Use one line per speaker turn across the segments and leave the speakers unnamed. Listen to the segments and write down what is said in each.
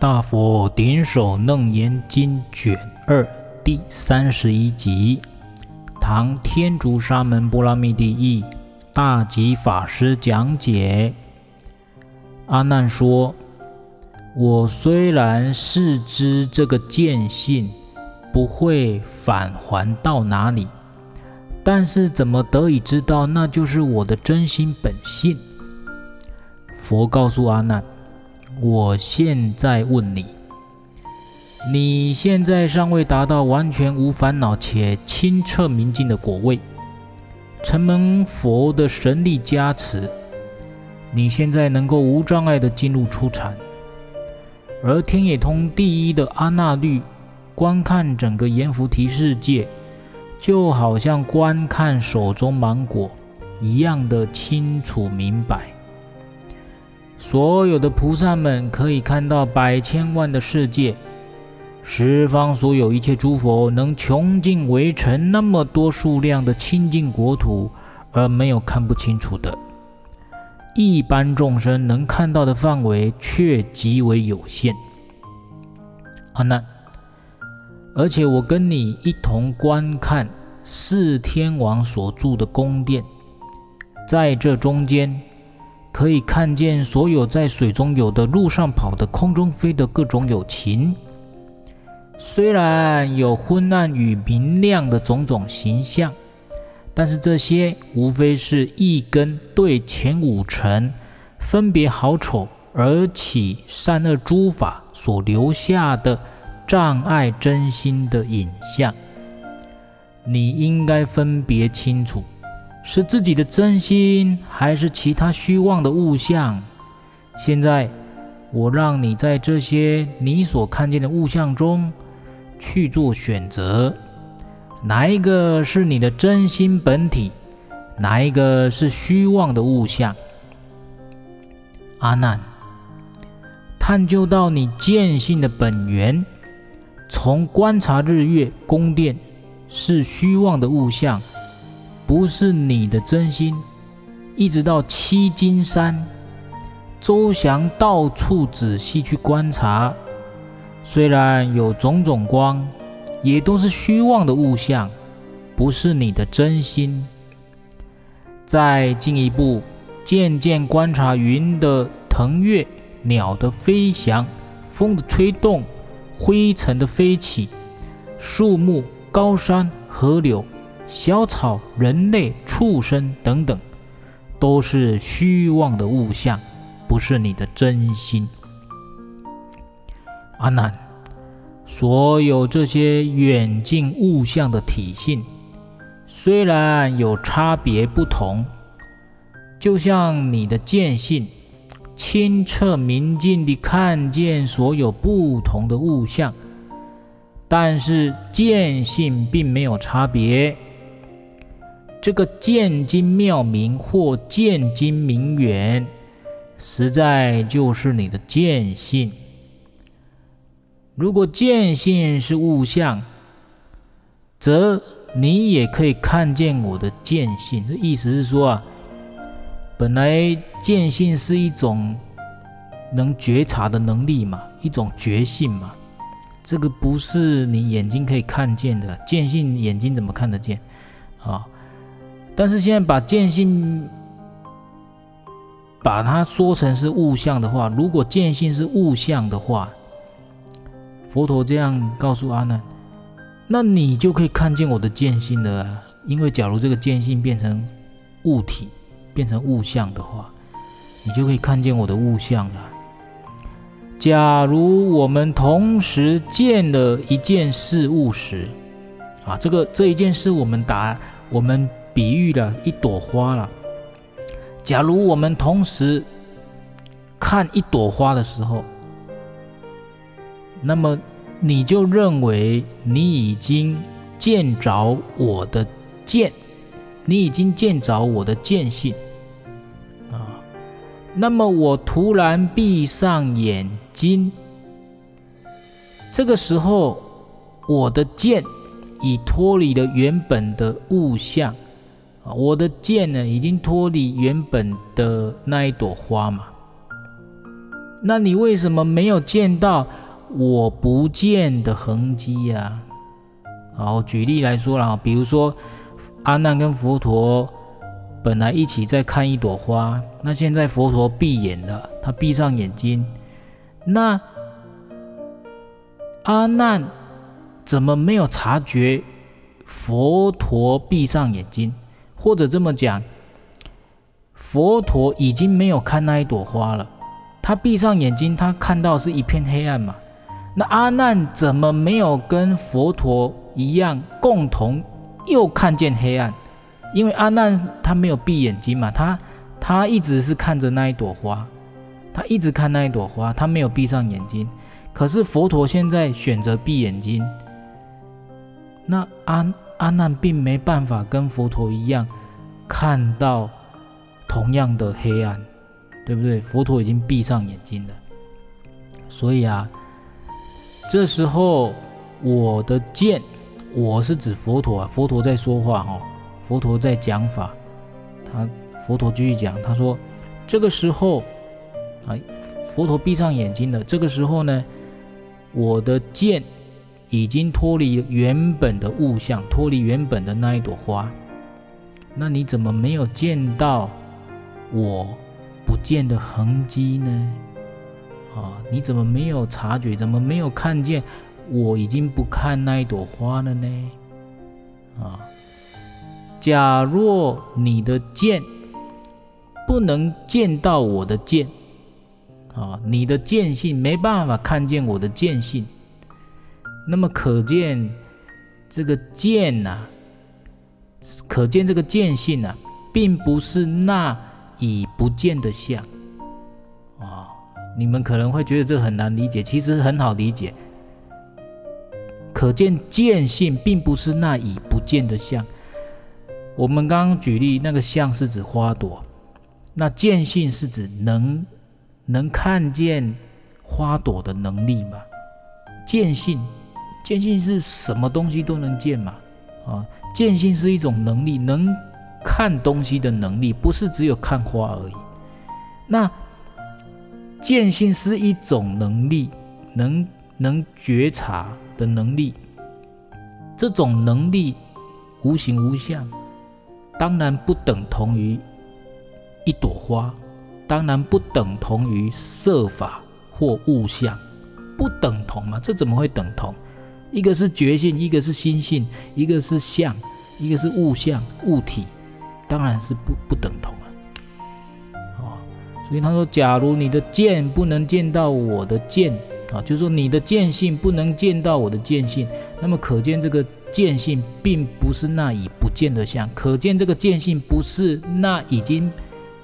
大佛顶首楞严经卷二第三十一集，唐天竺沙门波剌密帝译，大吉法师讲解。阿难说：“我虽然识知这个见性不会返还到哪里，但是怎么得以知道那就是我的真心本性？”佛告诉阿难。我现在问你：你现在尚未达到完全无烦恼且清澈明净的果位，承蒙佛的神力加持，你现在能够无障碍的进入初禅。而天眼通第一的阿那律观看整个阎浮提世界，就好像观看手中芒果一样的清楚明白。所有的菩萨们可以看到百千万的世界，十方所有一切诸佛能穷尽围城那么多数量的清净国土，而没有看不清楚的。一般众生能看到的范围却极为有限。阿难，而且我跟你一同观看四天王所住的宫殿，在这中间。可以看见所有在水中游的、路上跑的、空中飞的各种有情，虽然有昏暗与明亮的种种形象，但是这些无非是一根对前五尘分别好丑而起善恶诸法所留下的障碍真心的影像，你应该分别清楚。是自己的真心，还是其他虚妄的物象？现在，我让你在这些你所看见的物象中去做选择，哪一个是你的真心本体？哪一个是虚妄的物象？阿难，探究到你见性的本源，从观察日月宫殿是虚妄的物象。不是你的真心，一直到七金山，周翔到处仔细去观察，虽然有种种光，也都是虚妄的物象，不是你的真心。再进一步，渐渐观察云的腾跃、鸟的飞翔、风的吹动、灰尘的飞起、树木、高山、河流。小草、人类、畜生等等，都是虚妄的物象，不是你的真心。阿难，所有这些远近物象的体性，虽然有差别不同，就像你的见性，清澈明净地看见所有不同的物象，但是见性并没有差别。这个见金妙明或见金明远，实在就是你的见性。如果见性是物象，则你也可以看见我的见性。这意思是说啊，本来见性是一种能觉察的能力嘛，一种觉性嘛。这个不是你眼睛可以看见的，见性眼睛怎么看得见啊？但是现在把见性把它说成是物象的话，如果见性是物象的话，佛陀这样告诉阿难，那你就可以看见我的见性了。因为假如这个见性变成物体，变成物象的话，你就可以看见我的物象了。假如我们同时见了一件事物时，啊，这个这一件事我们打我们。比喻了一朵花了。假如我们同时看一朵花的时候，那么你就认为你已经见着我的见，你已经见着我的见性啊。那么我突然闭上眼睛，这个时候我的见已脱离了原本的物象。啊，我的见呢，已经脱离原本的那一朵花嘛。那你为什么没有见到我不见的痕迹呀？好，举例来说啦，比如说阿难跟佛陀本来一起在看一朵花，那现在佛陀闭眼了，他闭上眼睛，那阿难怎么没有察觉佛陀闭上眼睛？或者这么讲，佛陀已经没有看那一朵花了。他闭上眼睛，他看到是一片黑暗嘛？那阿难怎么没有跟佛陀一样共同又看见黑暗？因为阿难他没有闭眼睛嘛，他他一直是看着那一朵花，他一直看那一朵花，他没有闭上眼睛。可是佛陀现在选择闭眼睛，那阿阿难并没办法跟佛陀一样看到同样的黑暗。对不对？佛陀已经闭上眼睛了，所以啊，这时候我的见，我是指佛陀啊，佛陀在说话哦，佛陀在讲法，他佛陀继续讲，他说这个时候啊，佛陀闭上眼睛了，这个时候呢，我的见已经脱离原本的物象，脱离原本的那一朵花，那你怎么没有见到我？不见的痕迹呢？啊，你怎么没有察觉？怎么没有看见？我已经不看那一朵花了呢？啊，假若你的见不能见到我的见，啊，你的见性没办法看见我的见性，那么可见这个见呐、可见这个见性啊，并不是那。已不见的相啊、你们可能会觉得这很难理解，其实很好理解。可见见性并不是那已不见的相。我们刚刚举例那个相是指花朵，那见性是指能能看见花朵的能力嘛？见性，见性是什么东西都能见嘛？啊，见性是一种能力，能。看东西的能力不是只有看花而已，那见性是一种能力，能能觉察的能力。这种能力无形无相，当然不等同于一朵花，当然不等同于色法或物象，不等同嘛？这怎么会等同？一个是觉性，一个是心性，一个是相，一个是物相物体。当然是不不等同啊，啊，所以他说，假如你的见不能见到我的见啊，就是说你的见性不能见到我的见性，那么可见这个见性并不是那已不见的相，可见这个见性不是那已经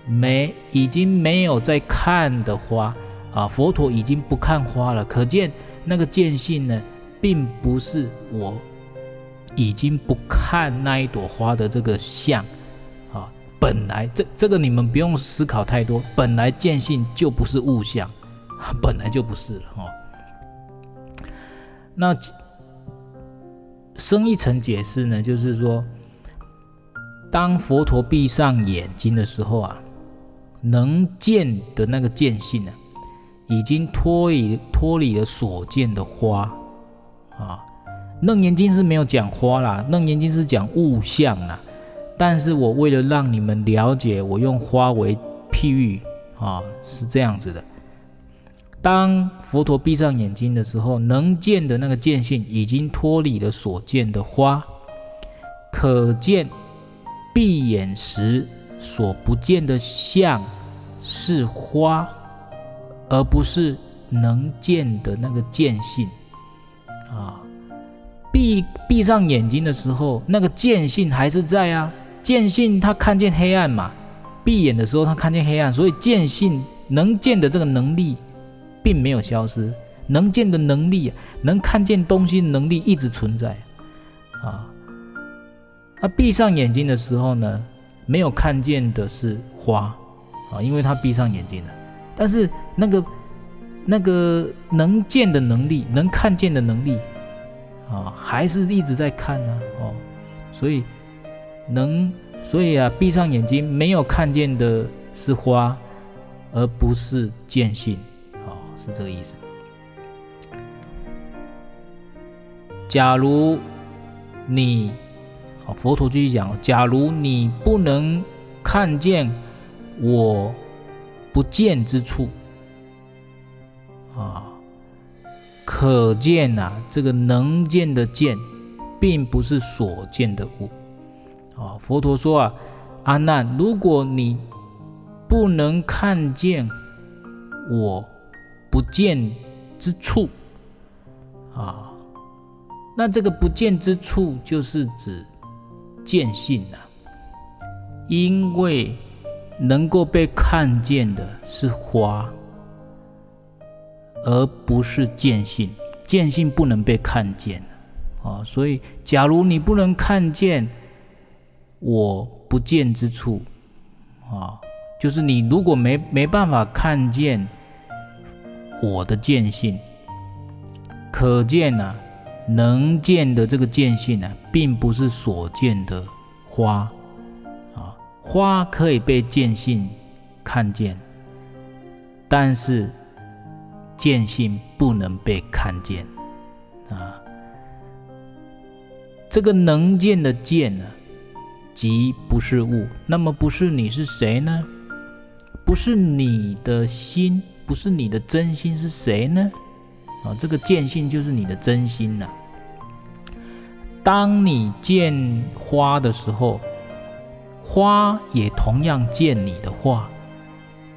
没已经没有在看的花啊，佛陀已经不看花了，可见那个见性呢，并不是我已经不看那一朵花的这个相。本来这这个你们不用思考太多，本来见性就不是物象，本来就不是了哦。那深一层解释呢，就是说，当佛陀闭上眼睛的时候啊，能见的那个见性呢，已经脱离脱离了所见的花啊。楞严经是没有讲花啦，楞严经是讲物象啦。但是我为了让你们了解，我用花为譬喻啊，是这样子的。当佛陀闭上眼睛的时候，能见的那个见性已经脱离了所见的花，可见闭眼时所不见的相是花，而不是能见的那个见性啊。闭闭上眼睛的时候，那个见性还是在啊。见性他看见黑暗嘛，闭眼的时候他看见黑暗，所以见性能见的这个能力并没有消失，能见的能力，能看见东西能力一直存在啊。他闭上眼睛的时候呢，没有看见的是花啊，因为他闭上眼睛了。但是那个那个能见的能力，能看见的能力啊，还是一直在看呢哦，所以。能，所以啊，闭上眼睛没有看见的是花，而不是见性啊。是这个意思。假如你，佛陀继续讲，假如你不能看见我不见之处，啊，可见呐，这个能见的见，并不是所见的物。啊，佛陀说啊，阿难，如果你不能看见我不见之处，啊，那这个不见之处就是指见性啊，因为能够被看见的是花，而不是见性，见性不能被看见啊，所以假如你不能看见我不见之处，啊。就是你如果没没办法看见我的见性，可见呢，能见的这个见性呢，并不是所见的花啊，花可以被见性看见，但是见性不能被看见啊。这个能见的见呢，即不是物，那么不是你是谁呢？不是你的心，不是你的真心，是谁呢？啊，这个见性就是你的真心呐、当你见花的时候，花也同样见你的话，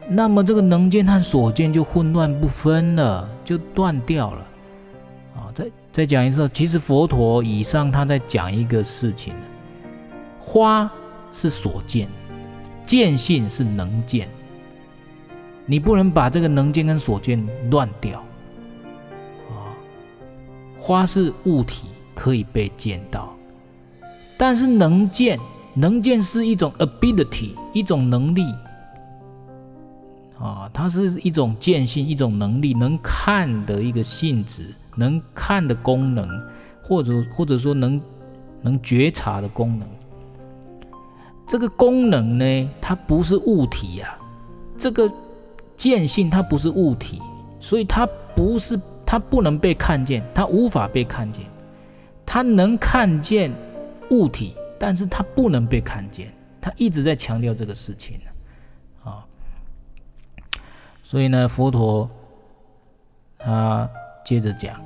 那么这个能见和所见就混乱不分了，就断掉了。啊，再再讲一次，其实佛陀以上他在讲一个事情：花是所见，见性是能见。你不能把这个能见跟所见乱掉啊！花是物体，可以被见到，但是能见，能见是一种 ability，一种能力啊，它是一种见性，一种能力，能看的一个性质，能看的功能，或者或者说能能觉察的功能。这个功能呢，它不是物体呀，这个。见性它不是物体，所以它不是，它不能被看见，它无法被看见。它能看见物体，但是它不能被看见。他一直在强调这个事情。所以呢，佛陀他接着讲：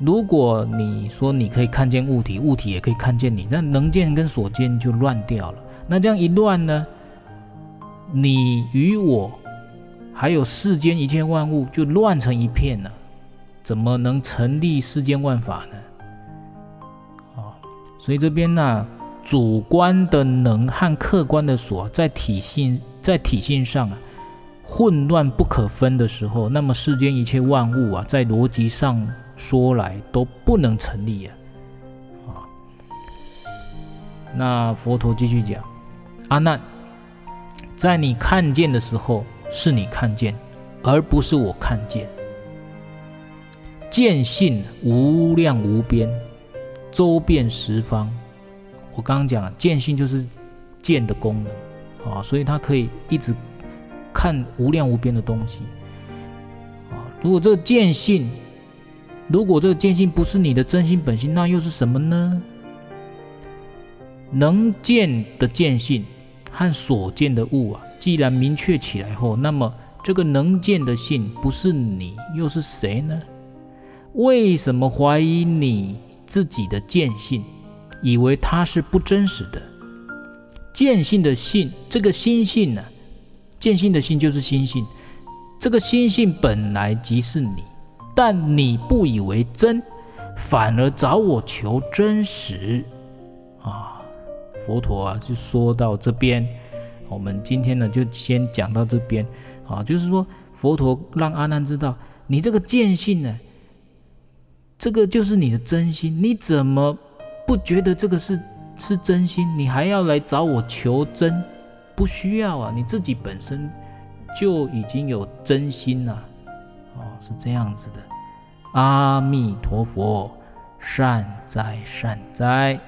如果你说你可以看见物体，物体也可以看见你，那能见跟所见就乱掉了。那这样一乱呢，你与我。还有世间一切万物就乱成一片了，怎么能成立世间万法呢？啊，所以这边呢，主观的能和客观的所在体性在体性上啊，混乱不可分的时候，那么世间一切万物啊，在逻辑上说来都不能成立啊。啊，那佛陀继续讲，阿难，在你看见的时候。是你看见，而不是我看见。见性无量无边，周遍十方。我刚刚讲，见性就是见的功能啊，所以它可以一直看无量无边的东西啊。如果这个见性，如果这个见性不是你的真心本性，那又是什么呢？能见的见性和所见的物啊。既然明确起来后，那么这个能见的性不是你，又是谁呢？为什么怀疑你自己的见性，以为它是不真实的？见性的性，这个心性呢、见性的性就是心性，这个心性本来即是你，但你不以为真，反而找我求真实啊！佛陀啊，就说到这边。我们今天呢，就先讲到这边啊，就是说佛陀让阿难知道，你这个见性呢，这个就是你的真心，你怎么不觉得这个是是真心？你还要来找我求真？不需要啊，你自己本身就已经有真心了，哦，是这样子的。阿弥陀佛，善哉善哉。